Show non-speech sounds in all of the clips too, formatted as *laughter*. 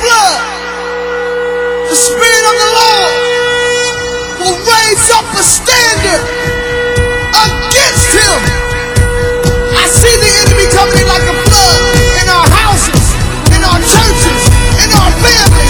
flood, the Spirit of the Lord will raise up a standard against him. I see the enemy coming in like a flood in our houses, in our churches, in our families.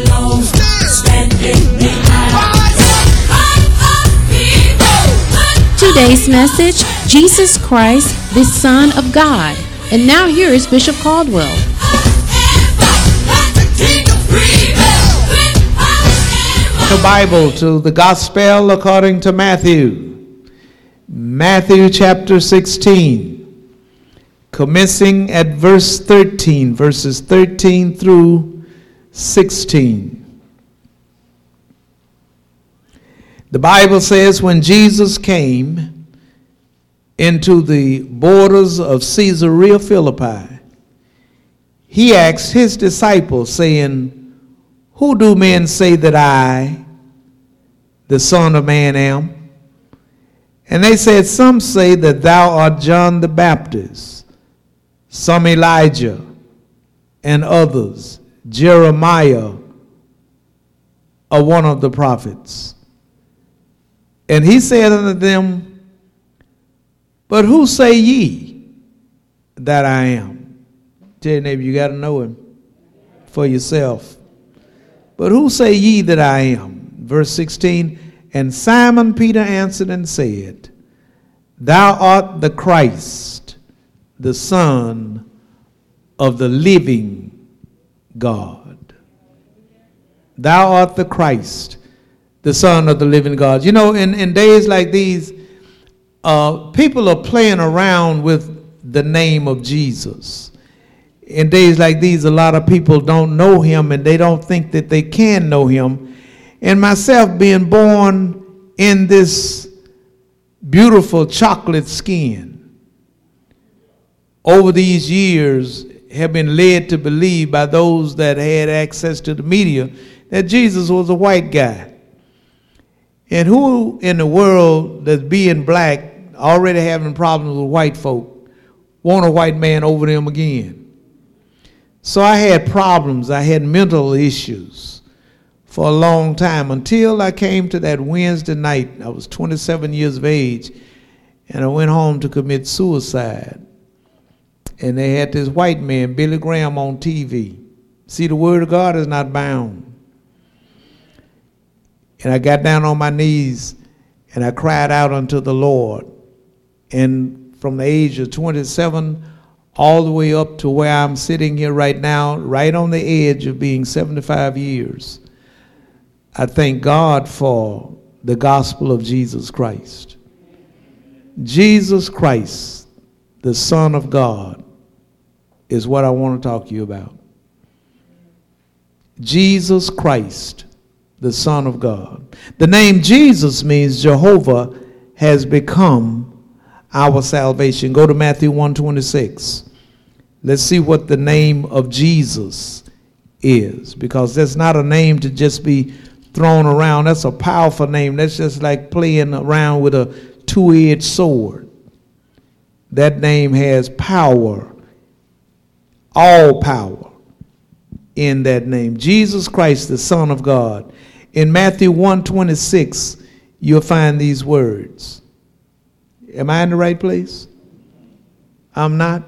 Today's message Jesus Christ, the Son of God. And now here is Bishop Caldwell. the Bible to the Gospel according to Matthew. Matthew chapter 16, commencing at verse 13, verses 13 through 16. The Bible says, when Jesus came into the borders of Caesarea Philippi, he asked his disciples, saying, Who do men say that I, the Son of Man, am? And they said, Some say that thou art John the Baptist, some Elijah, and others, Jeremiah, or one of the prophets. And he said unto them, But who say ye that I am? Tell your neighbor, you got to know him for yourself. But who say ye that I am? Verse 16 And Simon Peter answered and said, Thou art the Christ, the Son of the living God. Thou art the Christ, the Son of the living God. You know, in, in days like these, uh, people are playing around with the name of Jesus. In days like these, a lot of people don't know him and they don't think that they can know him. And myself being born in this beautiful chocolate skin, over these years, have been led to believe by those that had access to the media that Jesus was a white guy. And who in the world that's being black, already having problems with white folk, want a white man over them again? So I had problems. I had mental issues for a long time until I came to that Wednesday night. I was 27 years of age, and I went home to commit suicide. And they had this white man, Billy Graham, on TV. See, the Word of God is not bound. And I got down on my knees and I cried out unto the Lord. And from the age of 27 all the way up to where I'm sitting here right now, right on the edge of being 75 years, I thank God for the gospel of Jesus Christ. Jesus Christ, the Son of God, is what I want to talk to you about. Jesus Christ, the Son of God. The name Jesus means Jehovah has become our salvation. Go to Matthew 126. Let's see what the name of Jesus is because that's not a name to just be thrown around. That's a powerful name. That's just like playing around with a two-edged sword. That name has power. All power in that name. Jesus Christ, the Son of God. In Matthew 126, you'll find these words. Am I in the right place? I'm not.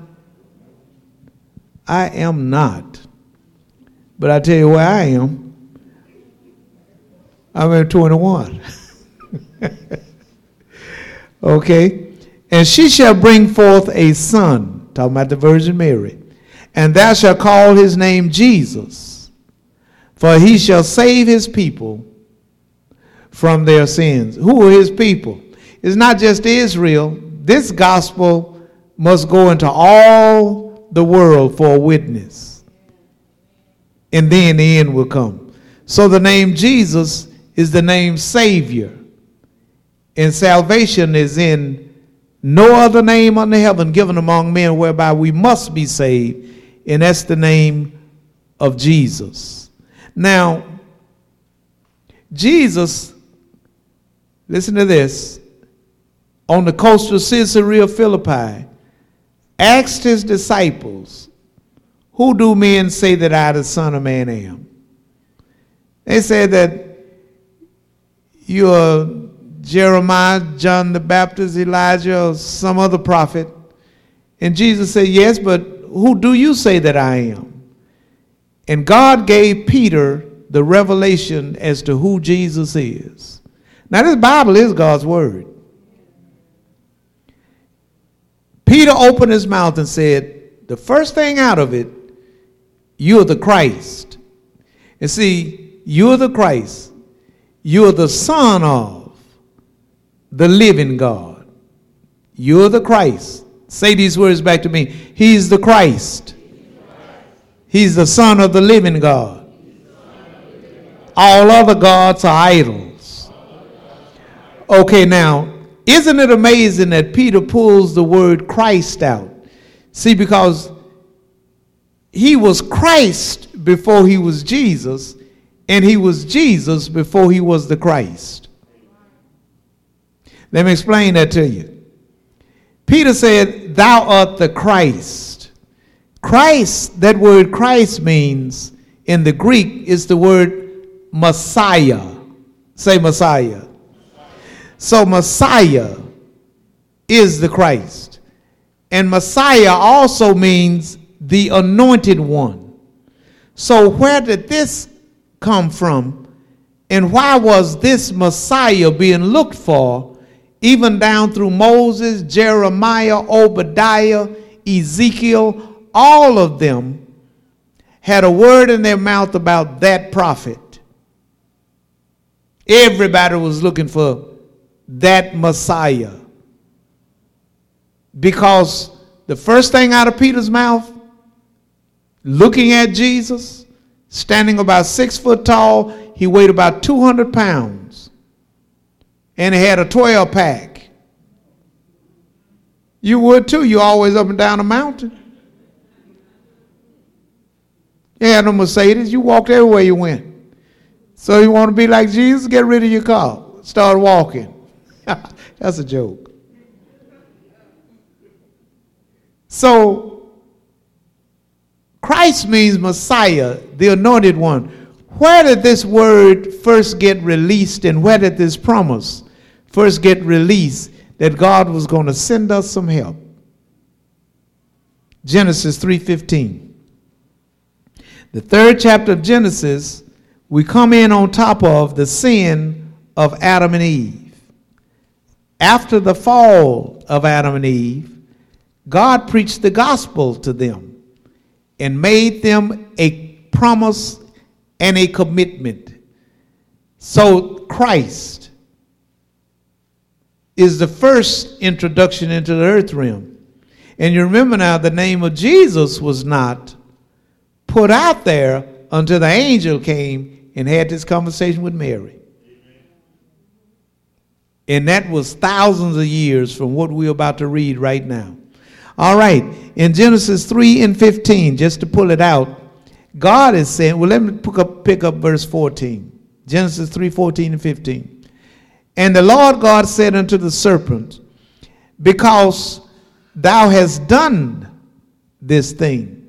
I am not. But I tell you where I am. I'm at 21. *laughs* okay. And she shall bring forth a son, talking about the Virgin Mary, and thou shalt call his name Jesus, for he shall save his people from their sins. Who are his people? It's not just Israel. This gospel must go into all the world for a witness. And then the end will come. So the name Jesus is the name Savior. And salvation is in no other name under heaven given among men whereby we must be saved. And that's the name of Jesus. Now, Jesus, listen to this, on the coast of Caesarea Philippi, asked his disciples, Who do men say that I, the Son of Man, am? They said that you're Jeremiah, John the Baptist, Elijah, or some other prophet. And Jesus said, Yes, but who do you say that I am? And God gave Peter the revelation as to who Jesus is. Now, this Bible is God's Word. Peter opened his mouth and said, The first thing out of it, you're the Christ. And see, you're the Christ. You're the Son of the living God. You're the Christ. Say these words back to me. He's the Christ. He's the Son of the living God. All other gods are idols. Okay, now, isn't it amazing that Peter pulls the word Christ out? See, because he was Christ before he was Jesus, and he was Jesus before he was the Christ. Let me explain that to you. Peter said, Thou art the Christ. Christ, that word Christ means in the Greek is the word Messiah. Say Messiah. So Messiah is the Christ. And Messiah also means the anointed one. So where did this come from? And why was this Messiah being looked for, even down through Moses, Jeremiah, Obadiah, Ezekiel? All of them had a word in their mouth about that prophet. Everybody was looking for that Messiah. Because the first thing out of Peter's mouth, looking at Jesus, standing about six foot tall, he weighed about 200 pounds. And he had a 12 pack. You would too. You're always up and down a mountain. You had no Mercedes. You walked everywhere you went. So you want to be like Jesus? Get rid of your car. Start walking. *laughs* That's a joke. So, Christ means Messiah, the anointed one. Where did this word first get released and where did this promise first get released that God was going to send us some help? Genesis 3:15. The third chapter of Genesis, we come in on top of the sin of Adam and Eve after the fall of Adam and Eve, God preached the gospel to them and made them a promise and a commitment. So Christ is the first introduction into the earth realm. And you remember now, the name of Jesus was not put out there until the angel came and had this conversation with Mary. And that was thousands of years from what we're about to read right now. All right, in Genesis 3 and 15, just to pull it out, God is saying, well, let me pick up, pick up verse 14. Genesis 3 14 and 15. And the Lord God said unto the serpent, Because thou hast done this thing,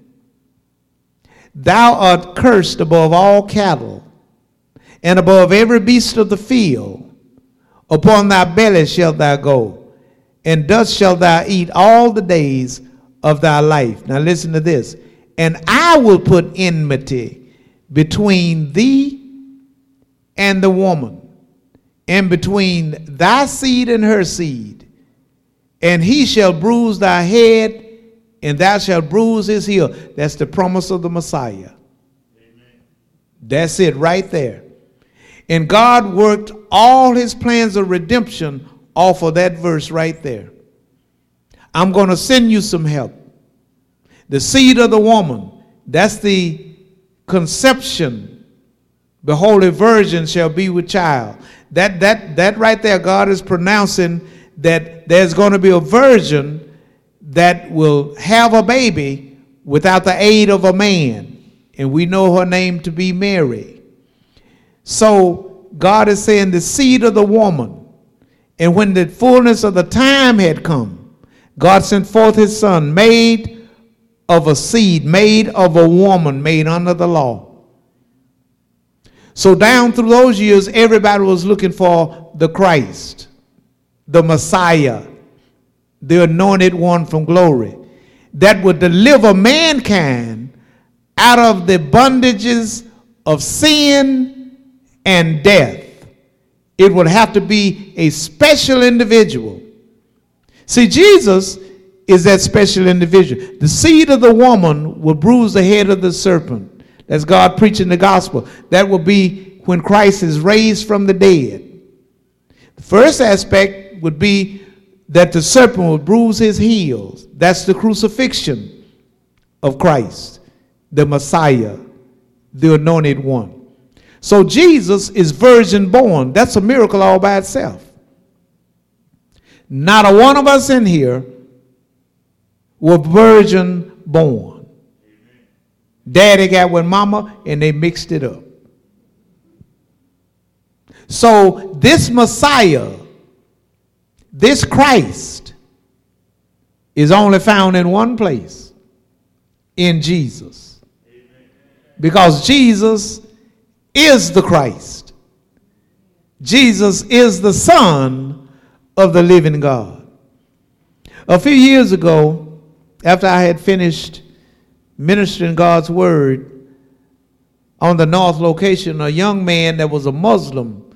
thou art cursed above all cattle and above every beast of the field. Upon thy belly shalt thou go, and dust shalt thou eat all the days of thy life. Now listen to this. And I will put enmity between thee and the woman, and between thy seed and her seed. And he shall bruise thy head, and thou shalt bruise his heel. That's the promise of the Messiah. Amen. That's it right there. And God worked all his plans of redemption off of that verse right there. I'm going to send you some help. The seed of the woman, that's the conception. The holy virgin shall be with child. That, that, that right there, God is pronouncing that there's going to be a virgin that will have a baby without the aid of a man. And we know her name to be Mary. So God is saying the seed of the woman. And when the fullness of the time had come, God sent forth his son, made of a seed, made of a woman, made under the law. So down through those years, everybody was looking for the Christ, the Messiah, the anointed one from glory, that would deliver mankind out of the bondages of sin and death. It would have to be a special individual. See, Jesus is that special individual. The seed of the woman will bruise the head of the serpent. That's God preaching the gospel. That will be when Christ is raised from the dead. The first aspect would be that the serpent will bruise his heels. That's the crucifixion of Christ, the Messiah, the anointed one. So Jesus is virgin born. That's a miracle all by itself. Not a one of us in here were virgin born. Daddy got with mama and they mixed it up. So this Messiah, this Christ, is only found in one place in Jesus. Because Jesus is the Christ. Jesus is the Son of the living God. A few years ago, after I had finished ministering God's word on the north location, a young man that was a Muslim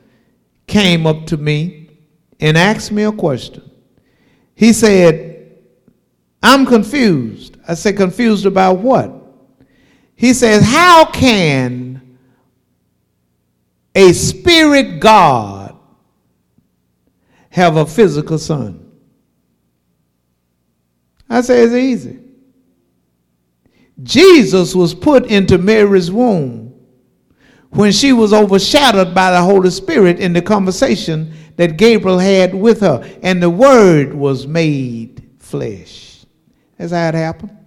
came up to me and asked me a question. He said, I'm confused. I said, confused about what? He says, How can a spirit God have a physical son? I say it's easy. Jesus was put into Mary's womb when she was overshadowed by the Holy Spirit in the conversation that Gabriel had with her, and the Word was made flesh. That's how it happened.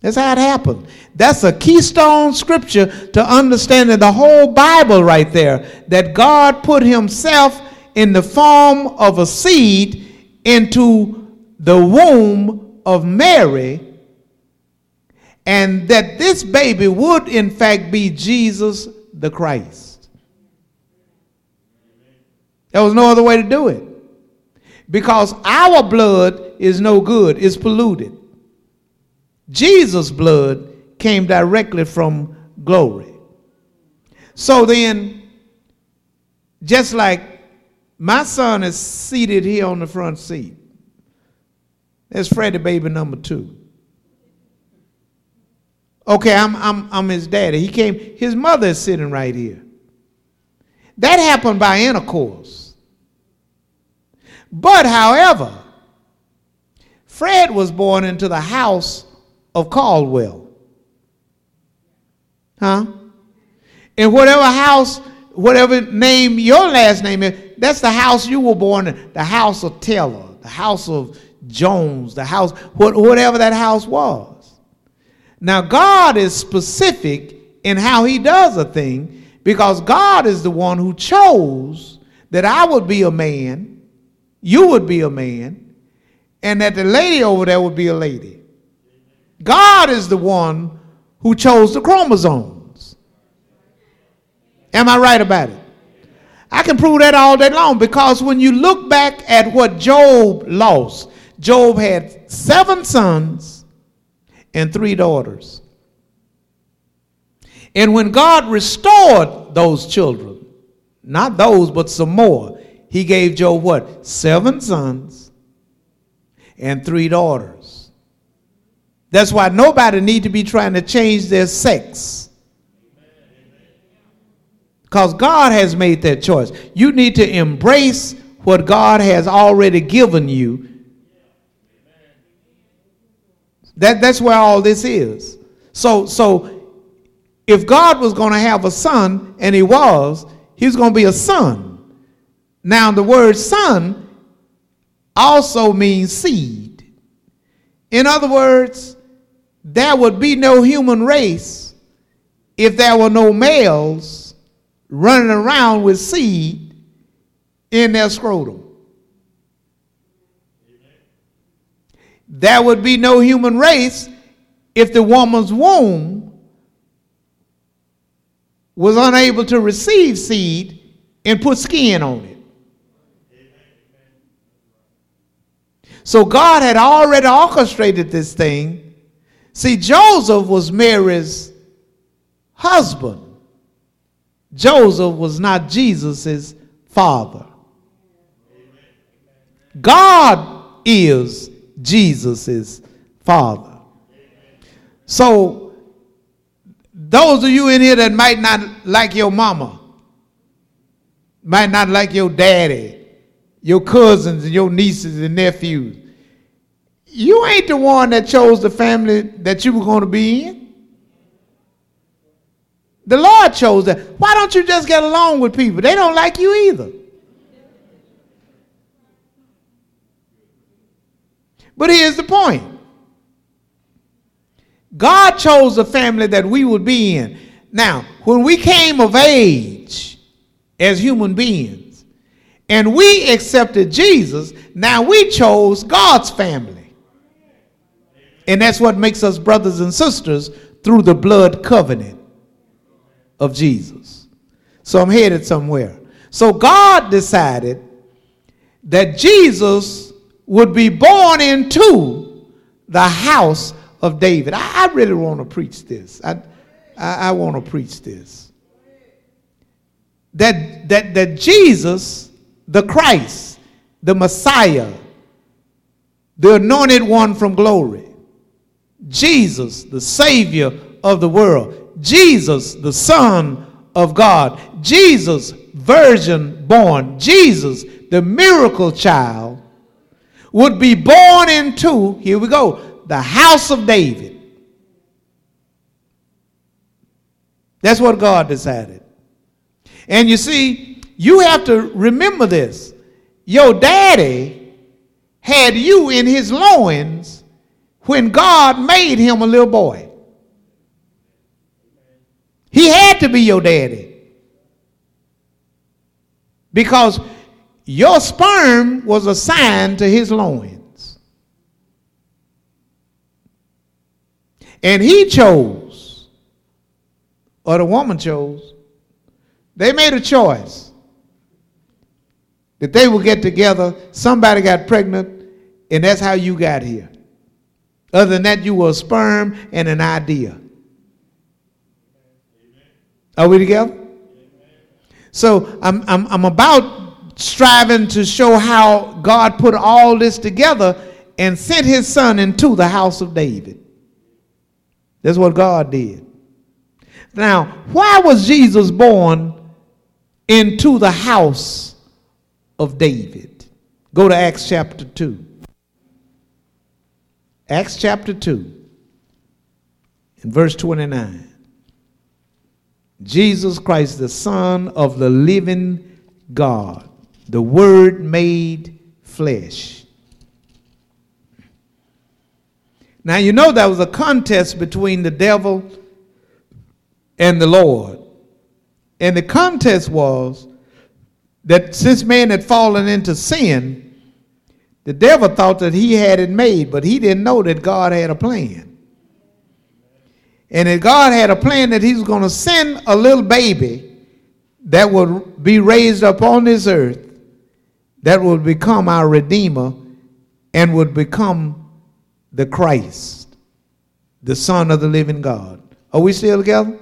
That's how it happened. That's a keystone scripture to understanding the whole Bible right there. That God put Himself in the form of a seed into the womb of Mary and that this baby would in fact be Jesus the Christ. There was no other way to do it. Because our blood is no good, it's polluted. Jesus' blood came directly from glory. So then, just like my son is seated here on the front seat, there's Freddie baby number two. Okay, I'm, I'm, I'm his daddy. He came, his mother is sitting right here. That happened by intercourse. But, however, Fred was born into the house of Caldwell. Huh? In whatever house, whatever name your last name is, that's the house you were born in. The house of Taylor, the house of Jones, the house, whatever that house was. Now, God is specific in how He does a thing because God is the one who chose that I would be a man, you would be a man, and that the lady over there would be a lady. God is the one who chose the chromosomes. Am I right about it? I can prove that all day long because when you look back at what Job lost, Job had seven sons and three daughters. And when God restored those children, not those, but some more, he gave Job what? Seven sons and three daughters. That's why nobody need to be trying to change their sex. Because God has made that choice. You need to embrace what God has already given you. That, that's where all this is. So, so if God was going to have a son, and he was, he was going to be a son. Now, the word son also means seed. In other words, there would be no human race if there were no males running around with seed in their scrotum. There would be no human race if the woman's womb was unable to receive seed and put skin on it. So God had already orchestrated this thing. See, Joseph was Mary's husband. Joseph was not Jesus' father. God is Jesus' father. So, those of you in here that might not like your mama, might not like your daddy, your cousins and your nieces and nephews, you ain't the one that chose the family that you were going to be in. The Lord chose that. Why don't you just get along with people? They don't like you either. But here's the point God chose the family that we would be in. Now, when we came of age as human beings and we accepted Jesus, now we chose God's family. And that's what makes us brothers and sisters through the blood covenant of Jesus. So I'm headed somewhere. So God decided that Jesus would be born into the house of David. I, I really want to preach this. I, I, I want to preach this. That, that, that Jesus, the Christ, the Messiah, the anointed one from glory, Jesus, the Savior of the world, Jesus, the Son of God, Jesus, virgin born, Jesus, the miracle child, would be born into, here we go, the house of David. That's what God decided. And you see, you have to remember this. Your daddy had you in his loins when God made him a little boy. He had to be your daddy. Because your sperm was assigned to his loins. And he chose, or the woman chose, they made a choice that they would get together. Somebody got pregnant, and that's how you got here. Other than that, you were a sperm and an idea. Are we together? So I'm, I'm, I'm about striving to show how God put all this together and sent his son into the house of David. That's what God did. Now, why was Jesus born into the house of David? Go to Acts chapter 2. Acts chapter 2, in verse 29. Jesus Christ, the Son of the living God, the Word made flesh. Now, you know there was a contest between the devil and the Lord. And the contest was that since man had fallen into sin, the devil thought that he had it made, but he didn't know that God had a plan. And that God had a plan that He was going to send a little baby that would be raised up on this earth that would become our Redeemer and would become the Christ, the Son of the living God. Are we still together?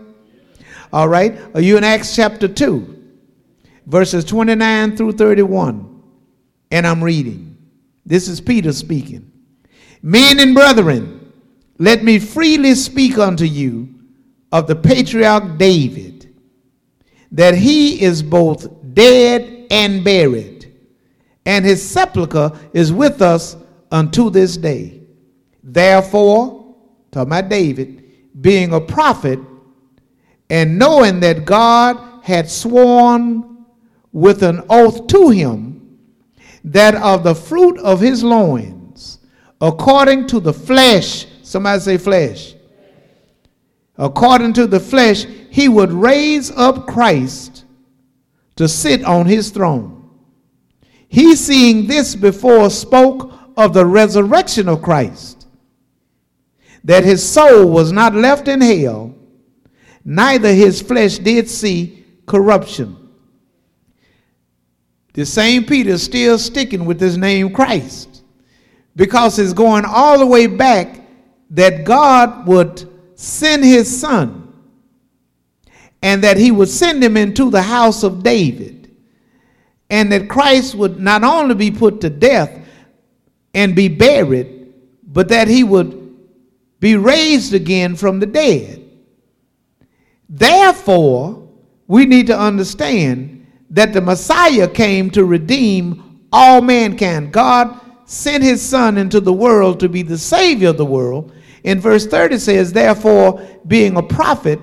All right. Are you in Acts chapter 2, verses 29 through 31? And I'm reading. This is Peter speaking. Men and brethren, let me freely speak unto you of the patriarch David, that he is both dead and buried, and his sepulchre is with us unto this day. Therefore, talking about David, being a prophet, and knowing that God had sworn with an oath to him that of the fruit of his loins, according to the flesh, somebody say flesh, according to the flesh, he would raise up Christ to sit on his throne. He, seeing this before, spoke of the resurrection of Christ, that his soul was not left in hell, neither his flesh did see corruption. The same Peter is still sticking with his name Christ because it's going all the way back that God would send his son and that he would send him into the house of David, and that Christ would not only be put to death and be buried, but that he would be raised again from the dead. Therefore, we need to understand that the Messiah came to redeem all mankind. God sent his son into the world to be the savior of the world. In verse 30 says, Therefore, being a prophet,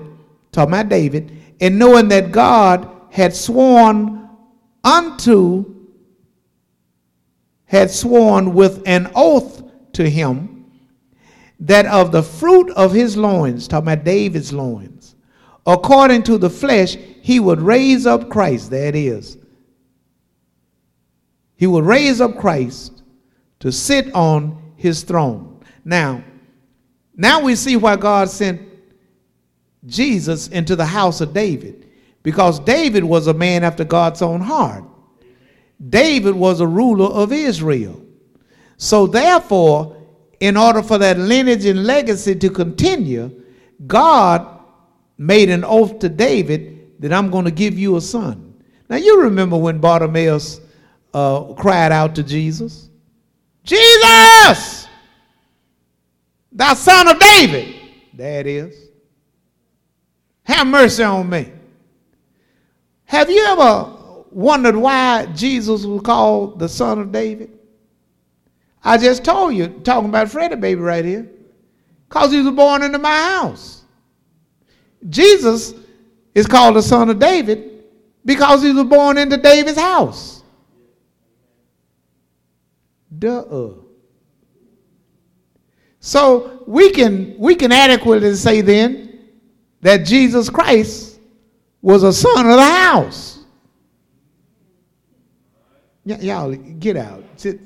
talking about David, and knowing that God had sworn unto, had sworn with an oath to him that of the fruit of his loins, talking about David's loins, according to the flesh, he would raise up Christ. It is. He would raise up Christ to sit on his throne. Now, now we see why God sent Jesus into the house of David because David was a man after God's own heart. David was a ruler of Israel. So, therefore, in order for that lineage and legacy to continue, God made an oath to David that I'm going to give you a son. Now, you remember when Bartimaeus uh, cried out to Jesus? Jesus, thou son of David. There it is. Have mercy on me. Have you ever wondered why Jesus was called the Son of David? I just told you, talking about Freddie baby right here, because he was born into my house. Jesus is called the Son of David because he was born into David's house. Duh. So we can we can adequately say then that Jesus Christ was a son of the house. Y- y'all get out. Sit.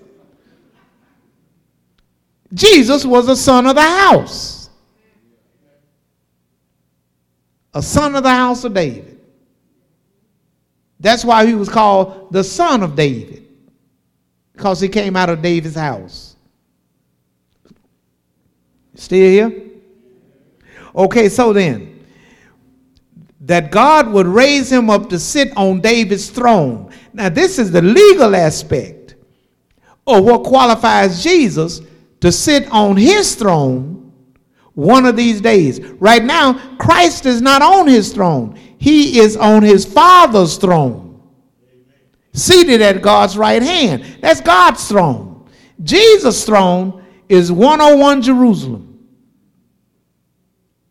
Jesus was a son of the house. A son of the house of David. That's why he was called the son of David. Because he came out of David's house. Still here? Okay, so then that God would raise him up to sit on David's throne. Now, this is the legal aspect of what qualifies Jesus to sit on his throne one of these days. Right now, Christ is not on his throne, he is on his Father's throne, seated at God's right hand. That's God's throne. Jesus' throne is 101 Jerusalem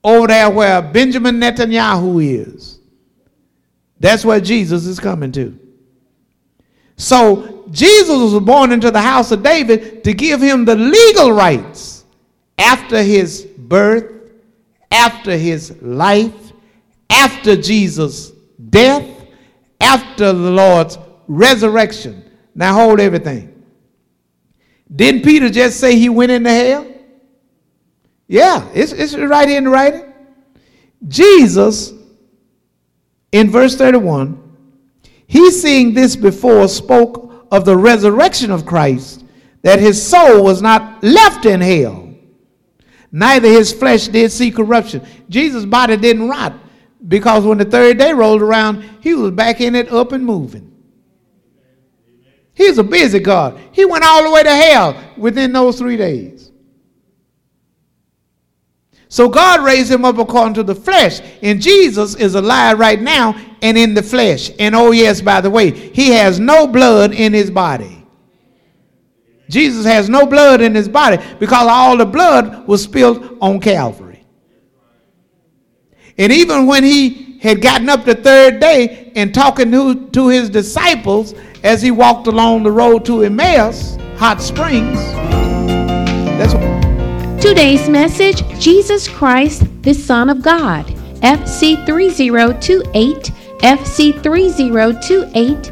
over there where Benjamin Netanyahu is. That's where Jesus is coming to. So Jesus was born into the house of David to give him the legal rights after his birth, after his life, after Jesus' death, after the Lord's resurrection. Now hold everything. Didn't Peter just say he went into hell? Yeah, it's, it's right here in the writing. Jesus, in verse 31, he seeing this before spoke of the resurrection of Christ, that his soul was not left in hell, neither his flesh did see corruption. Jesus' body didn't rot because when the third day rolled around, he was back in it, up and moving. He's a busy God. He went all the way to hell within those three days. So God raised him up according to the flesh. And Jesus is alive right now and in the flesh. And oh, yes, by the way, he has no blood in his body. Jesus has no blood in his body because all the blood was spilled on Calvary. And even when he had gotten up the third day and talking to, to his disciples as he walked along the road to Emmaus, Hot Springs, that's what. Today's message Jesus Christ, the Son of God. FC3028 FC3028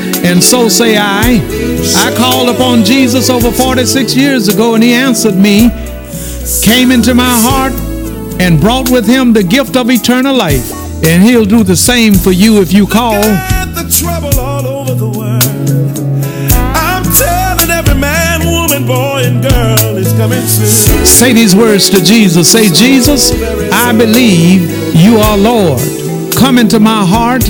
and so say I. I called upon Jesus over 46 years ago, and he answered me, came into my heart, and brought with him the gift of eternal life. And he'll do the same for you if you call. The trouble all over the world. I'm telling every man, woman, boy, and girl is coming soon. Say these words to Jesus. Say, Jesus, I believe you are Lord. Come into my heart.